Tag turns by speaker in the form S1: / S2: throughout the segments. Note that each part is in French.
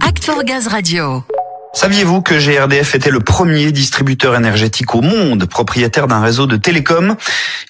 S1: Act for Gaz Radio.
S2: Saviez-vous que GRDF était le premier distributeur énergétique au monde propriétaire d'un réseau de télécom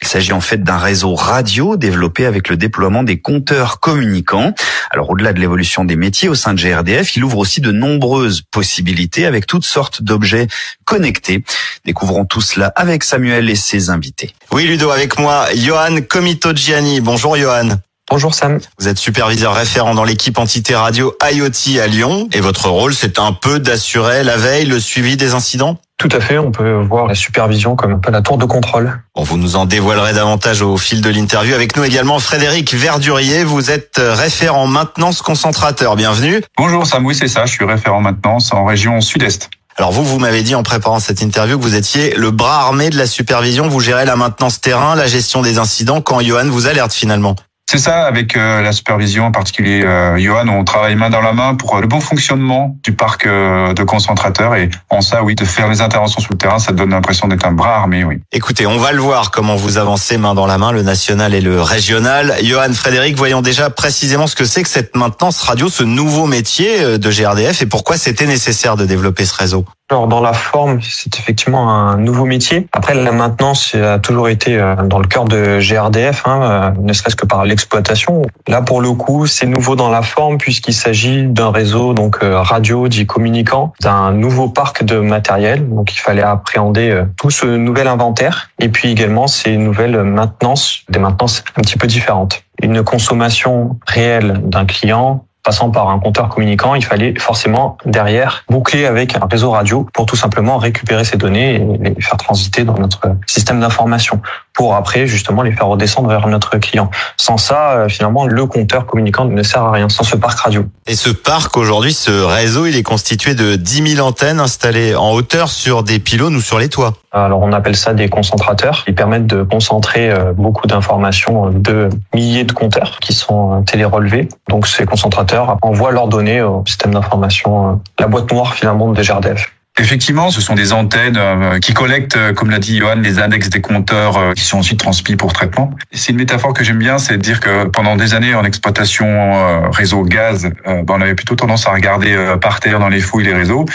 S2: Il s'agit en fait d'un réseau radio développé avec le déploiement des compteurs communicants. Alors au-delà de l'évolution des métiers au sein de GRDF, il ouvre aussi de nombreuses possibilités avec toutes sortes d'objets connectés. Découvrons tout cela avec Samuel et ses invités.
S3: Oui Ludo, avec moi, Johan Comito-Gianni. Bonjour Johan.
S4: Bonjour Sam.
S3: Vous êtes superviseur référent dans l'équipe entité radio IoT à Lyon et votre rôle c'est un peu d'assurer la veille, le suivi des incidents?
S4: Tout à fait, on peut voir la supervision comme un peu la tour de contrôle.
S3: Bon, vous nous en dévoilerez davantage au fil de l'interview. Avec nous également Frédéric Verdurier, vous êtes référent maintenance concentrateur. Bienvenue.
S5: Bonjour Sam, oui c'est ça, je suis référent maintenance en région sud-est.
S3: Alors vous, vous m'avez dit en préparant cette interview que vous étiez le bras armé de la supervision, vous gérez la maintenance terrain, la gestion des incidents quand Johan vous alerte finalement?
S5: C'est ça, avec euh, la supervision, en particulier euh, Johan, on travaille main dans la main pour euh, le bon fonctionnement du parc de concentrateurs. Et en ça, oui, de faire les interventions sur le terrain, ça donne l'impression d'être un bras armé, oui.
S3: Écoutez, on va le voir comment vous avancez main dans la main, le national et le régional. Johan, Frédéric, voyons déjà précisément ce que c'est que cette maintenance radio, ce nouveau métier de GRDF et pourquoi c'était nécessaire de développer ce réseau.
S4: Alors dans la forme, c'est effectivement un nouveau métier. Après, la maintenance a toujours été euh, dans le cœur de GRDF, hein, euh, ne serait-ce que par l'exploitation. Là, pour le coup, c'est nouveau dans la forme puisqu'il s'agit d'un réseau donc euh, radio dit communicant, d'un nouveau parc de matériel. Donc il fallait appréhender tout ce nouvel inventaire et puis également ces nouvelles maintenances, des maintenances un petit peu différentes. Une consommation réelle d'un client passant par un compteur communicant, il fallait forcément derrière boucler avec un réseau radio pour tout simplement récupérer ces données et les faire transiter dans notre système d'information pour après justement les faire redescendre vers notre client. Sans ça, euh, finalement, le compteur communicant ne sert à rien, sans ce parc radio.
S3: Et ce parc, aujourd'hui, ce réseau, il est constitué de 10 000 antennes installées en hauteur sur des pylônes ou sur les toits.
S4: Alors on appelle ça des concentrateurs. Ils permettent de concentrer euh, beaucoup d'informations de milliers de compteurs qui sont euh, télérelevés. Donc ces concentrateurs envoient leurs données au système d'information, la boîte noire finalement de GRDF.
S5: Effectivement, ce sont des antennes euh, qui collectent, euh, comme l'a dit Johan, les index des compteurs euh, qui sont ensuite transmis pour traitement. C'est une métaphore que j'aime bien, c'est de dire que pendant des années en exploitation réseau gaz, ben, on avait plutôt tendance à regarder par terre dans les fouilles les réseaux.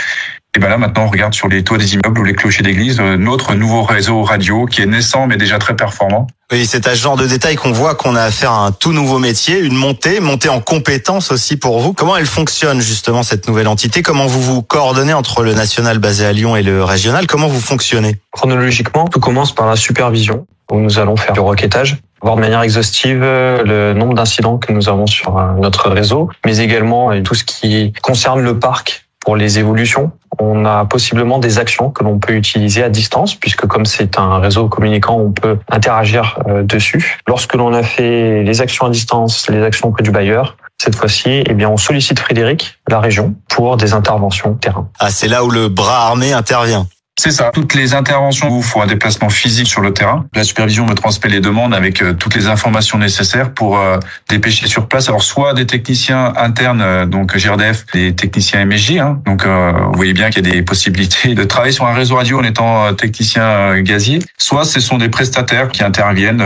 S5: Et ben là maintenant on regarde sur les toits des immeubles ou les clochers d'église notre nouveau réseau radio qui est naissant mais déjà très performant.
S3: Oui, c'est à ce genre de détail qu'on voit qu'on a affaire à un tout nouveau métier, une montée, montée en compétences aussi pour vous. Comment elle fonctionne justement cette nouvelle entité? Comment vous vous coordonnez entre le national basé à Lyon et le régional? Comment vous fonctionnez?
S4: Chronologiquement, tout commence par la supervision. Où nous allons faire du requêtage voir de manière exhaustive le nombre d'incidents que nous avons sur euh, notre réseau, mais également tout ce qui concerne le parc pour les évolutions. On a possiblement des actions que l'on peut utiliser à distance, puisque comme c'est un réseau communicant, on peut interagir euh, dessus. Lorsque l'on a fait les actions à distance, les actions auprès du bailleur, cette fois-ci, eh bien, on sollicite Frédéric, la région, pour des interventions terrain.
S3: Ah, c'est là où le bras armé intervient.
S5: C'est ça. Toutes les interventions où il faut un déplacement physique sur le terrain. La supervision me transmet les demandes avec euh, toutes les informations nécessaires pour euh, dépêcher sur place. Alors soit des techniciens internes, euh, donc GRDF, des techniciens MSJ. Hein. Donc vous voyez bien qu'il y a des possibilités de travailler sur un réseau radio en étant technicien gazier. Soit ce sont des prestataires qui interviennent,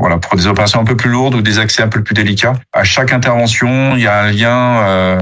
S5: voilà, pour des opérations un peu plus lourdes ou des accès un peu plus délicats. À chaque intervention, il y a un lien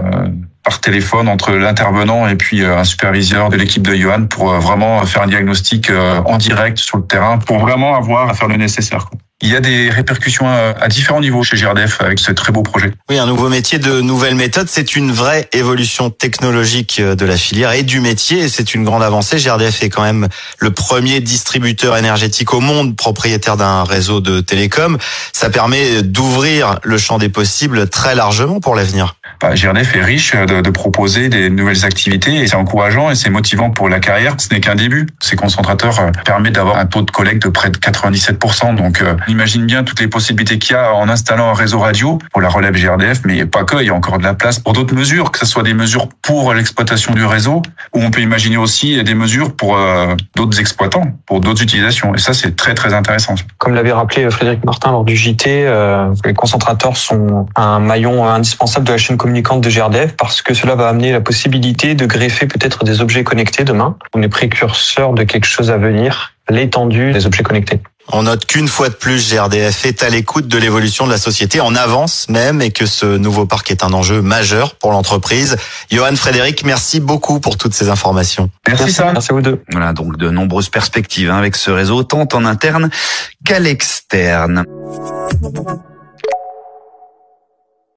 S5: par téléphone entre l'intervenant et puis euh, un superviseur de l'équipe de Johan pour euh, vraiment faire un diagnostic euh, en direct sur le terrain pour vraiment avoir à faire le nécessaire. Il y a des répercussions à différents niveaux chez GRDF avec ce très beau projet.
S3: Oui, un nouveau métier de nouvelles méthodes, c'est une vraie évolution technologique de la filière et du métier c'est une grande avancée. GRDF est quand même le premier distributeur énergétique au monde propriétaire d'un réseau de télécom. Ça permet d'ouvrir le champ des possibles très largement pour l'avenir
S5: bah, GRDF est riche de, de, proposer des nouvelles activités et c'est encourageant et c'est motivant pour la carrière. Ce n'est qu'un début. Ces concentrateurs euh, permettent d'avoir un taux de collecte de près de 97%. Donc, euh, on imagine bien toutes les possibilités qu'il y a en installant un réseau radio pour la relève GRDF, mais pas que. Il y a encore de la place pour d'autres mesures, que ce soit des mesures pour l'exploitation du réseau, ou on peut imaginer aussi des mesures pour euh, d'autres exploitants, pour d'autres utilisations. Et ça, c'est très très intéressant.
S4: Comme l'avait rappelé Frédéric Martin lors du JT, les concentrateurs sont un maillon indispensable de la chaîne communicante de GRDF parce que cela va amener la possibilité de greffer peut-être des objets connectés demain. On est précurseur de quelque chose à venir l'étendue des objets connectés.
S3: On note qu'une fois de plus, GRDF est à l'écoute de l'évolution de la société, en avance même, et que ce nouveau parc est un enjeu majeur pour l'entreprise. Johan Frédéric, merci beaucoup pour toutes ces informations.
S5: Merci,
S4: Merci,
S5: Sam.
S4: merci à vous deux.
S2: Voilà donc de nombreuses perspectives hein, avec ce réseau, tant en interne qu'à l'externe.